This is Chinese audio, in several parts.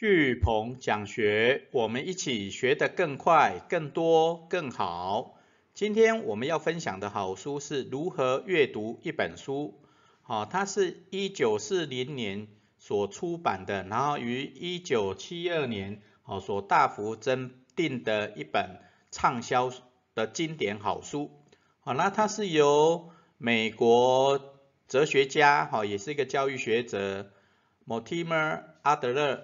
巨鹏讲学，我们一起学得更快、更多、更好。今天我们要分享的好书是如何阅读一本书。好，它是一九四零年所出版的，然后于一九七二年好所大幅增订的一本畅销的经典好书。好，那它是由美国哲学家，好，也是一个教育学者，Motimer Adler。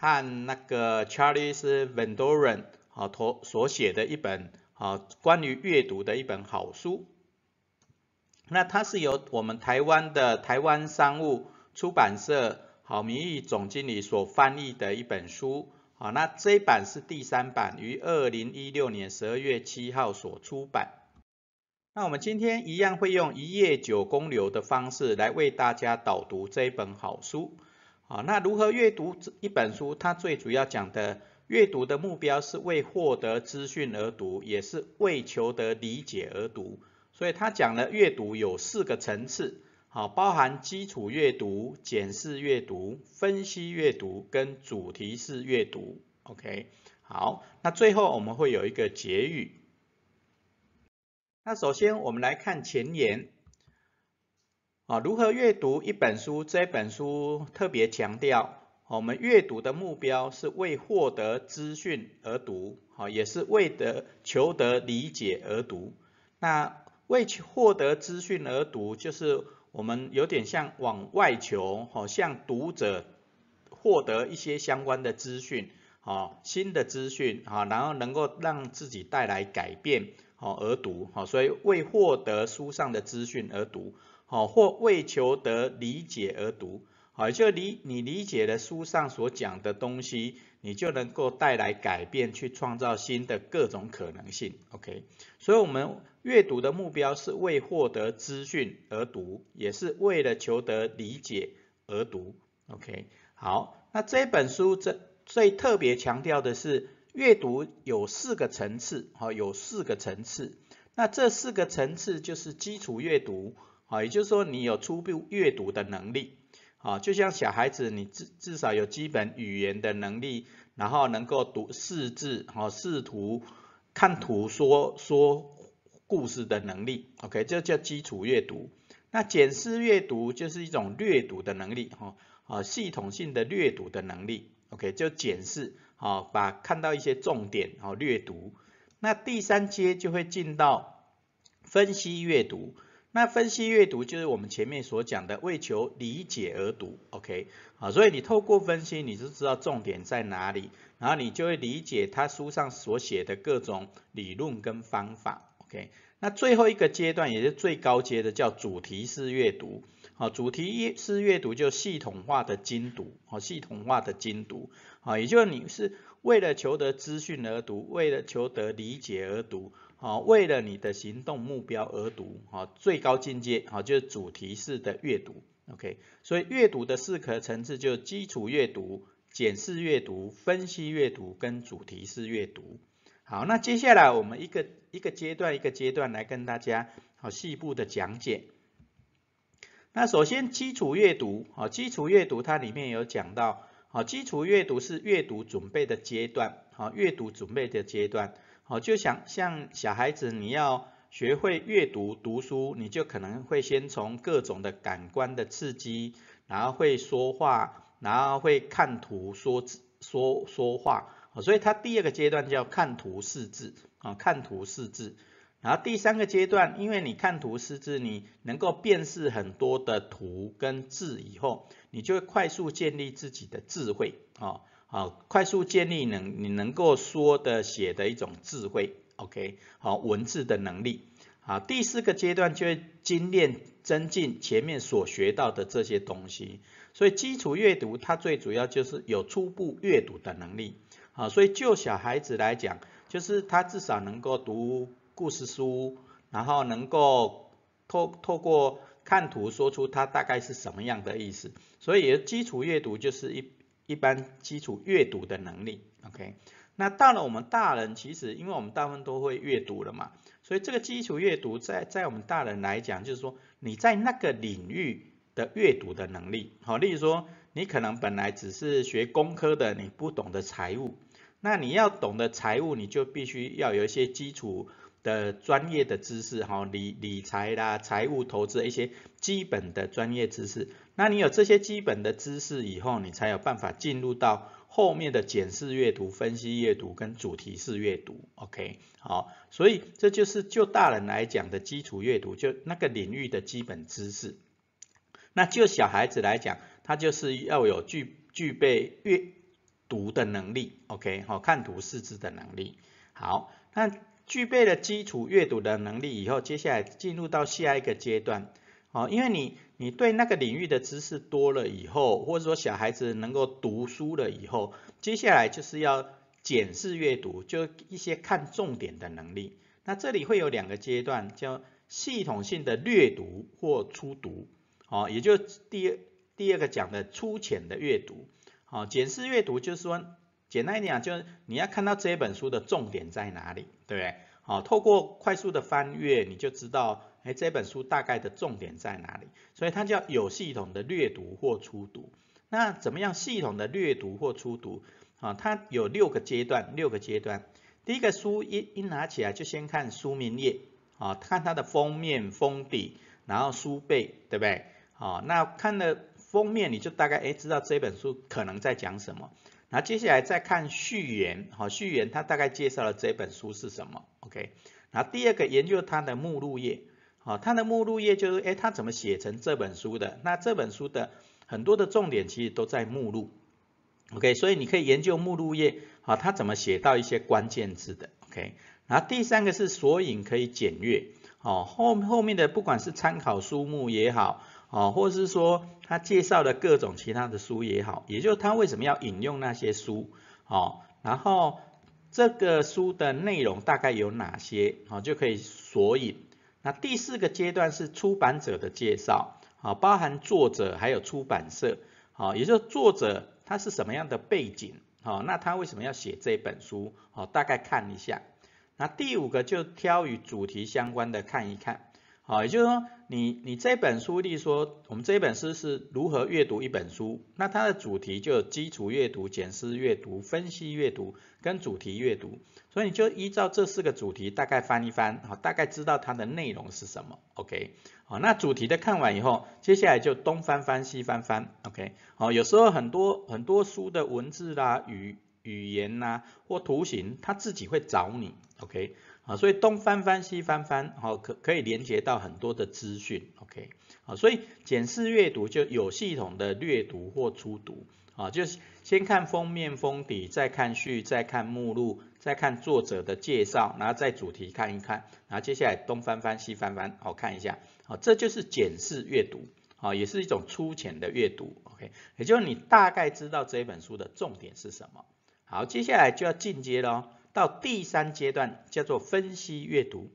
和那个 Charles Van Doren 好，所所写的一本啊关于阅读的一本好书。那它是由我们台湾的台湾商务出版社好名誉总经理所翻译的一本书。好，那这一版是第三版，于二零一六年十二月七号所出版。那我们今天一样会用一页九公流的方式来为大家导读这一本好书。好，那如何阅读这一本书？它最主要讲的阅读的目标是为获得资讯而读，也是为求得理解而读。所以它讲了阅读有四个层次，好，包含基础阅读、检视阅读、分析阅读跟主题式阅读。OK，好，那最后我们会有一个结语。那首先我们来看前言。啊，如何阅读一本书？这本书特别强调，我们阅读的目标是为获得资讯而读，好，也是为得求得理解而读。那为获得资讯而读，就是我们有点像往外求，好，向读者获得一些相关的资讯，好，新的资讯，好，然后能够让自己带来改变，好而读，好，所以为获得书上的资讯而读。好，或为求得理解而读，好，就理你理解了书上所讲的东西，你就能够带来改变，去创造新的各种可能性。OK，所以我们阅读的目标是为获得资讯而读，也是为了求得理解而读。OK，好，那这本书这最特别强调的是阅读有四个层次，好，有四个层次，那这四个层次就是基础阅读。啊，也就是说你有初步阅读的能力，啊，就像小孩子，你至至少有基本语言的能力，然后能够读识字，哈，视图、看图说说故事的能力，OK，这叫基础阅读。那检视阅读就是一种略读的能力，哈，啊，系统性的略读的能力，OK，就检视，啊，把看到一些重点，好，略读。那第三阶就会进到分析阅读。那分析阅读就是我们前面所讲的为求理解而读，OK，好，所以你透过分析，你就知道重点在哪里，然后你就会理解他书上所写的各种理论跟方法，OK。那最后一个阶段也是最高阶的叫主题式阅读，好，主题式阅读就系统化的精读，好，系统化的精读，好，也就是你是为了求得资讯而读，为了求得理解而读。好，为了你的行动目标而读，好，最高境界，好，就是主题式的阅读，OK，所以阅读的四个层次就是基础阅读、检视阅读、分析阅读跟主题式阅读。好，那接下来我们一个一个阶段一个阶段来跟大家好细部的讲解。那首先基础阅读，好，基础阅读它里面有讲到，好，基础阅读是阅读准备的阶段，好，阅读准备的阶段。好，就想像小孩子，你要学会阅读读书，你就可能会先从各种的感官的刺激，然后会说话，然后会看图说字说说话。所以他第二个阶段叫看图识字啊，看图识字。然后第三个阶段，因为你看图识字，你能够辨识很多的图跟字以后，你就会快速建立自己的智慧啊。好，快速建立能你能够说的写的一种智慧，OK，好文字的能力。好，第四个阶段就会精炼增进前面所学到的这些东西。所以基础阅读它最主要就是有初步阅读的能力。好，所以就小孩子来讲，就是他至少能够读故事书，然后能够透透过看图说出它大概是什么样的意思。所以基础阅读就是一。一般基础阅读的能力，OK，那到了我们大人，其实因为我们大部分都会阅读了嘛，所以这个基础阅读在在我们大人来讲，就是说你在那个领域的阅读的能力，好，例如说你可能本来只是学工科的，你不懂得财务，那你要懂得财务，你就必须要有一些基础的专业的知识，哈，理理财啦、财务投资一些基本的专业知识。那你有这些基本的知识以后，你才有办法进入到后面的检视阅读、分析阅读跟主题式阅读。OK，好，所以这就是就大人来讲的基础阅读，就那个领域的基本知识。那就小孩子来讲，他就是要有具具备阅读的能力，OK，好，看图识字的能力。好，那具备了基础阅读的能力以后，接下来进入到下一个阶段，哦，因为你你对那个领域的知识多了以后，或者说小孩子能够读书了以后，接下来就是要检视阅读，就一些看重点的能力。那这里会有两个阶段，叫系统性的略读或初读。哦，也就第二第二个讲的粗浅的阅读，好，检视阅读就是说，简单一点讲，就是你要看到这本书的重点在哪里，对不对？好，透过快速的翻阅，你就知道，哎，这本书大概的重点在哪里，所以它叫有系统的略读或初读。那怎么样系统的略读或初读？啊，它有六个阶段，六个阶段。第一个书一一拿起来就先看书名页，啊，看它的封面封底，然后书背，对不对？哦，那看了封面你就大概哎知道这本书可能在讲什么，然后接下来再看序言，好序言它大概介绍了这本书是什么，OK，然后第二个研究它的目录页，好它的目录页就是哎它怎么写成这本书的，那这本书的很多的重点其实都在目录，OK，所以你可以研究目录页，好它怎么写到一些关键字的，OK，然后第三个是索引可以检阅，哦后后面的不管是参考书目也好。哦，或者是说他介绍的各种其他的书也好，也就是他为什么要引用那些书，哦，然后这个书的内容大概有哪些，哦，就可以索引。那第四个阶段是出版者的介绍，啊，包含作者还有出版社，好，也就是作者他是什么样的背景，好，那他为什么要写这本书，好，大概看一下。那第五个就挑与主题相关的看一看。好，也就是说，你你这本书，例如说，我们这本书是如何阅读一本书，那它的主题就有基础阅读、检视阅读、分析阅读跟主题阅读，所以你就依照这四个主题大概翻一翻，好，大概知道它的内容是什么，OK，好，那主题的看完以后，接下来就东翻翻西翻翻，OK，好，有时候很多很多书的文字啦、语语言呐或图形，它自己会找你，OK。啊，所以东翻翻西翻翻，好可可以连接到很多的资讯，OK，好，所以检视阅读就有系统的略读或初读，啊，就是先看封面封底，再看序，再看目录，再看作者的介绍，然后再主题看一看，然后接下来东翻翻西翻翻，好看一下，好，这就是检视阅读，啊，也是一种粗浅的阅读，OK，也就是你大概知道这本书的重点是什么，好，接下来就要进阶喽。到第三阶段叫做分析阅读，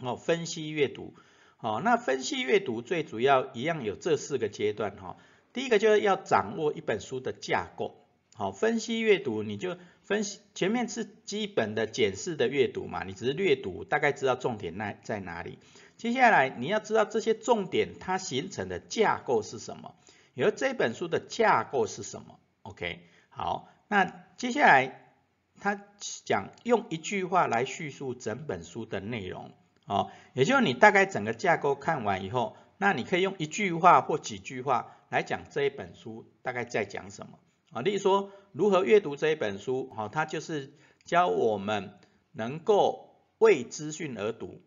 哦，分析阅读，哦，那分析阅读最主要一样有这四个阶段哈。第一个就是要掌握一本书的架构，好，分析阅读你就分析前面是基本的检视的阅读嘛，你只是略读，大概知道重点在在哪里。接下来你要知道这些重点它形成的架构是什么，比如这本书的架构是什么？OK，好，那接下来。他讲用一句话来叙述整本书的内容，哦，也就是你大概整个架构看完以后，那你可以用一句话或几句话来讲这一本书大概在讲什么，啊，例如说如何阅读这一本书，哦，它就是教我们能够为资讯而读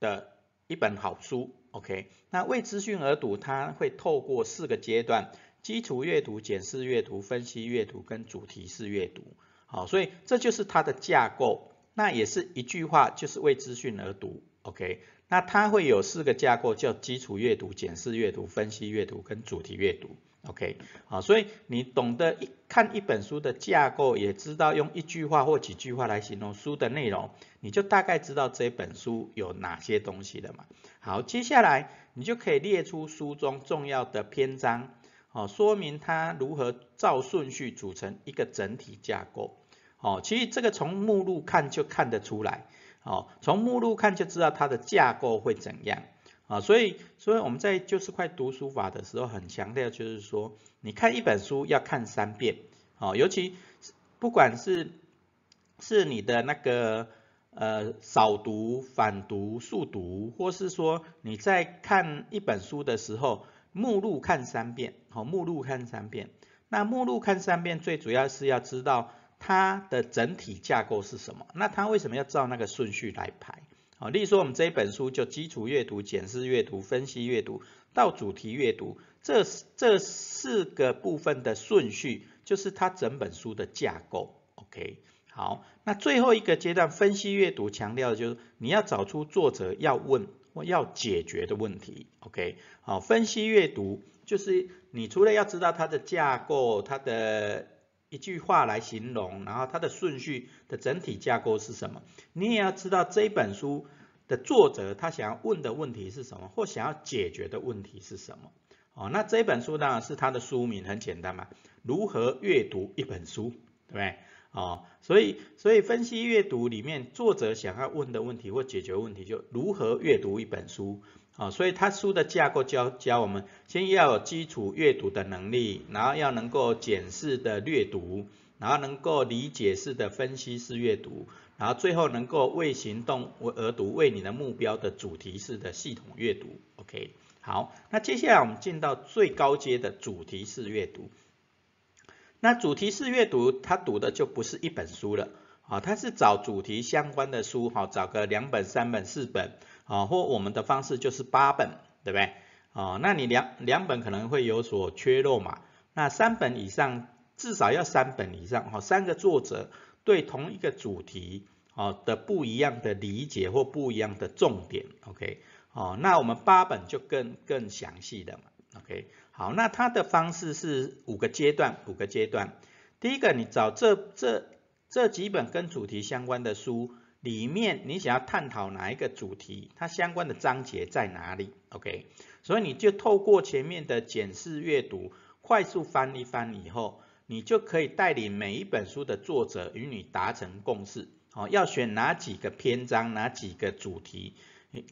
的一本好书，OK，那为资讯而读，它会透过四个阶段：基础阅读、检视阅读、分析阅读跟主题式阅读。好，所以这就是它的架构，那也是一句话，就是为资讯而读，OK？那它会有四个架构，叫基础阅读、检视阅读、分析阅读跟主题阅读，OK？好，所以你懂得一看一本书的架构，也知道用一句话或几句话来形容书的内容，你就大概知道这本书有哪些东西了嘛。好，接下来你就可以列出书中重要的篇章。哦，说明它如何照顺序组成一个整体架构。哦，其实这个从目录看就看得出来。哦，从目录看就知道它的架构会怎样。啊，所以所以我们在就是快读书法的时候很强调，就是说你看一本书要看三遍，哦，尤其不管是是你的那个呃扫读、反读、速读，或是说你在看一本书的时候，目录看三遍，好，目录看三遍。那目录看三遍，最主要是要知道它的整体架构是什么。那它为什么要照那个顺序来排？好，例如说我们这一本书就基础阅读、检视阅读、分析阅读到主题阅读，这这四个部分的顺序就是它整本书的架构。OK，好，那最后一个阶段分析阅读强调的就是你要找出作者要问要解决的问题。OK，好，分析阅读。就是你除了要知道它的架构，它的一句话来形容，然后它的顺序的整体架构是什么，你也要知道这本书的作者他想要问的问题是什么，或想要解决的问题是什么。哦，那这本书当然是它的书名很简单嘛，如何阅读一本书，对不对？哦，所以所以分析阅读里面作者想要问的问题或解决问题，就如何阅读一本书。啊，所以他书的架构教教我们，先要有基础阅读的能力，然后要能够检视的阅读，然后能够理解式的分析式阅读，然后最后能够为行动而读，为你的目标的主题式的系统阅读。OK，好，那接下来我们进到最高阶的主题式阅读。那主题式阅读，他读的就不是一本书了，啊，他是找主题相关的书，哈，找个两本、三本、四本。啊，或我们的方式就是八本，对不对？啊，那你两两本可能会有所缺漏嘛，那三本以上至少要三本以上，哈，三个作者对同一个主题，哦的不一样的理解或不一样的重点，OK，哦，那我们八本就更更详细的嘛，OK，好，那它的方式是五个阶段，五个阶段，第一个你找这这这几本跟主题相关的书。里面你想要探讨哪一个主题，它相关的章节在哪里？OK，所以你就透过前面的检视阅读，快速翻一翻以后，你就可以带领每一本书的作者与你达成共识。好，要选哪几个篇章，哪几个主题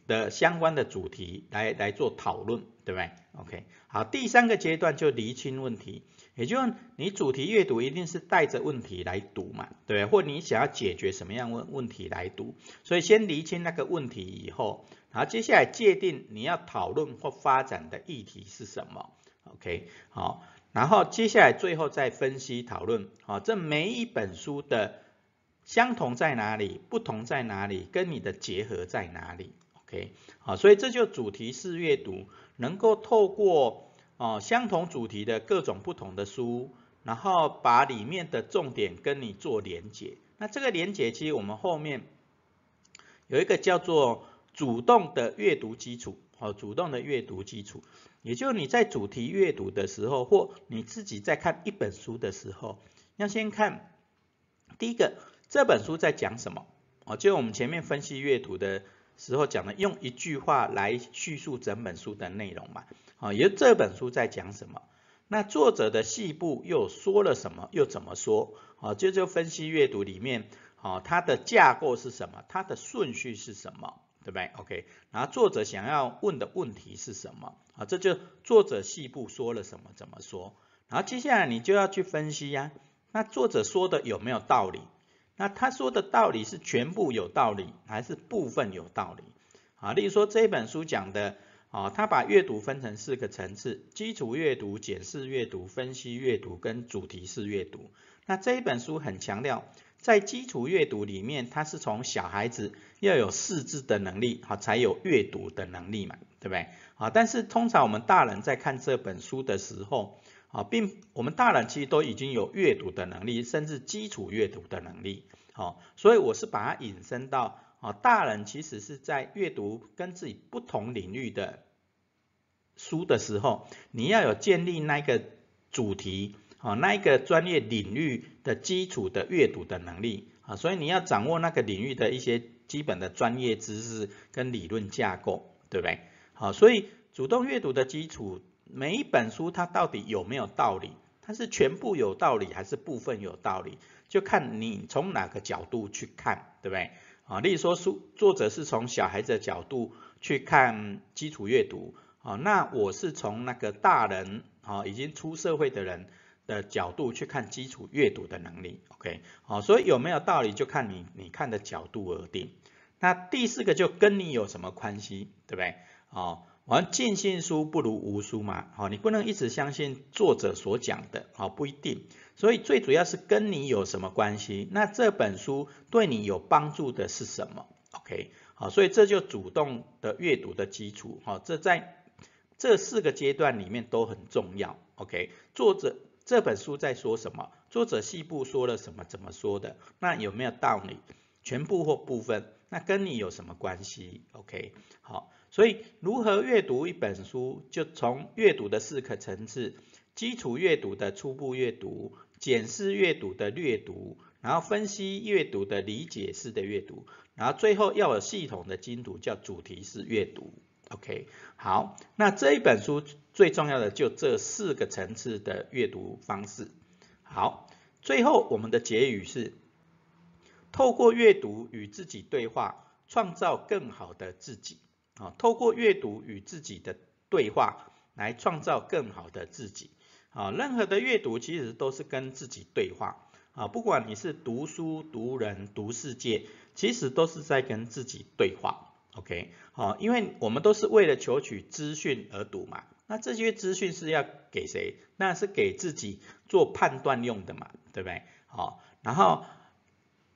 的相关的主题来来做讨论，对不对？OK，好，第三个阶段就厘清问题。也就是你主题阅读一定是带着问题来读嘛，对或你想要解决什么样问问题来读，所以先厘清那个问题以后，然后接下来界定你要讨论或发展的议题是什么，OK，好，然后接下来最后再分析讨论，好，这每一本书的相同在哪里，不同在哪里，跟你的结合在哪里。，OK，好，所以这就主题式阅读，能够透过。哦，相同主题的各种不同的书，然后把里面的重点跟你做连结。那这个连结，其实我们后面有一个叫做主动的阅读基础，哦，主动的阅读基础，也就你在主题阅读的时候，或你自己在看一本书的时候，要先看第一个这本书在讲什么，哦，就我们前面分析阅读的时候讲的，用一句话来叙述整本书的内容嘛。啊，也这本书在讲什么？那作者的细部又说了什么？又怎么说？啊，这就分析阅读里面，啊，它的架构是什么？它的顺序是什么？对不对？OK，然后作者想要问的问题是什么？啊，这就作者细部说了什么？怎么说？然后接下来你就要去分析呀，那作者说的有没有道理？那他说的道理是全部有道理，还是部分有道理？啊，例如说这本书讲的。啊，他把阅读分成四个层次：基础阅读、检视阅读、分析阅读跟主题式阅读。那这一本书很强调，在基础阅读里面，它是从小孩子要有识字的能力，好才有阅读的能力嘛，对不对？啊，但是通常我们大人在看这本书的时候，啊，并我们大人其实都已经有阅读的能力，甚至基础阅读的能力，好，所以我是把它引申到，啊，大人其实是在阅读跟自己不同领域的。书的时候，你要有建立那个主题啊，那一个专业领域的基础的阅读的能力啊，所以你要掌握那个领域的一些基本的专业知识跟理论架构，对不对？好，所以主动阅读的基础，每一本书它到底有没有道理？它是全部有道理还是部分有道理？就看你从哪个角度去看，对不对？啊，例如说书作者是从小孩子的角度去看基础阅读，啊，那我是从那个大人啊已经出社会的人的角度去看基础阅读的能力，OK，好，所以有没有道理就看你你看的角度而定。那第四个就跟你有什么关系，对不对？哦，玩尽信书不如无书嘛，好，你不能一直相信作者所讲的，好，不一定。所以最主要是跟你有什么关系？那这本书对你有帮助的是什么？OK，好，所以这就主动的阅读的基础，好，这在这四个阶段里面都很重要。OK，作者这本书在说什么？作者细部说了什么？怎么说的？那有没有道理？全部或部分？那跟你有什么关系？OK，好，所以如何阅读一本书，就从阅读的四个层次：基础阅读的初步阅读。检视阅读的略读，然后分析阅读的理解式的阅读，然后最后要有系统的精读，叫主题式阅读。OK，好，那这一本书最重要的就这四个层次的阅读方式。好，最后我们的结语是：透过阅读与自己对话，创造更好的自己。啊，透过阅读与自己的对话，来创造更好的自己。啊，任何的阅读其实都是跟自己对话啊，不管你是读书、读人、读世界，其实都是在跟自己对话。OK，好，因为我们都是为了求取资讯而读嘛，那这些资讯是要给谁？那是给自己做判断用的嘛，对不对？好，然后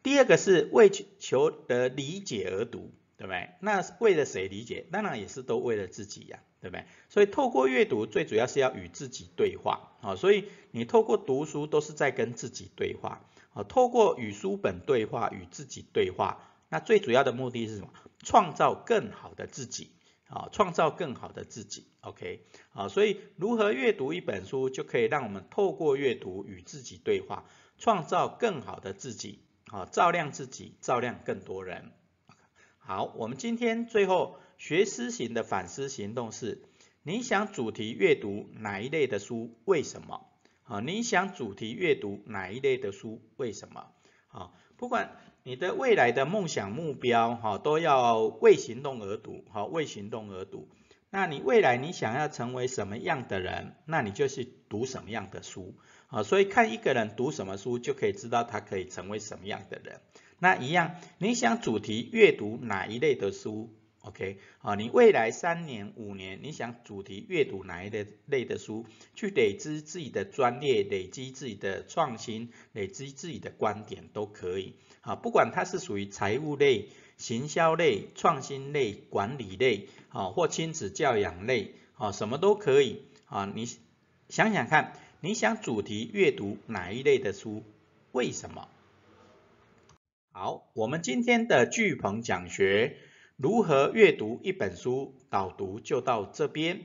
第二个是为求得理解而读，对不对？那为了谁理解？当然也是都为了自己呀。对不对？所以透过阅读，最主要是要与自己对话啊。所以你透过读书都是在跟自己对话啊。透过与书本对话，与自己对话，那最主要的目的是什么？创造更好的自己啊，创造更好的自己。OK，啊，所以如何阅读一本书，就可以让我们透过阅读与自己对话，创造更好的自己啊，照亮自己，照亮更多人。好，我们今天最后。学思行的反思行动是：你想主题阅读哪一类的书？为什么？啊，你想主题阅读哪一类的书？为什么？啊，不管你的未来的梦想目标，哈，都要为行动而读，哈，为行动而读。那你未来你想要成为什么样的人？那你就是读什么样的书，啊，所以看一个人读什么书，就可以知道他可以成为什么样的人。那一样，你想主题阅读哪一类的书？OK，啊，你未来三年、五年，你想主题阅读哪一类类的书，去累积自己的专业，累积自己的创新，累积自己的观点都可以。啊，不管它是属于财务类、行销类、创新类、管理类，啊，或亲子教养类，啊，什么都可以。啊，你想想看，你想主题阅读哪一类的书？为什么？好，我们今天的巨鹏讲学。如何阅读一本书？导读就到这边。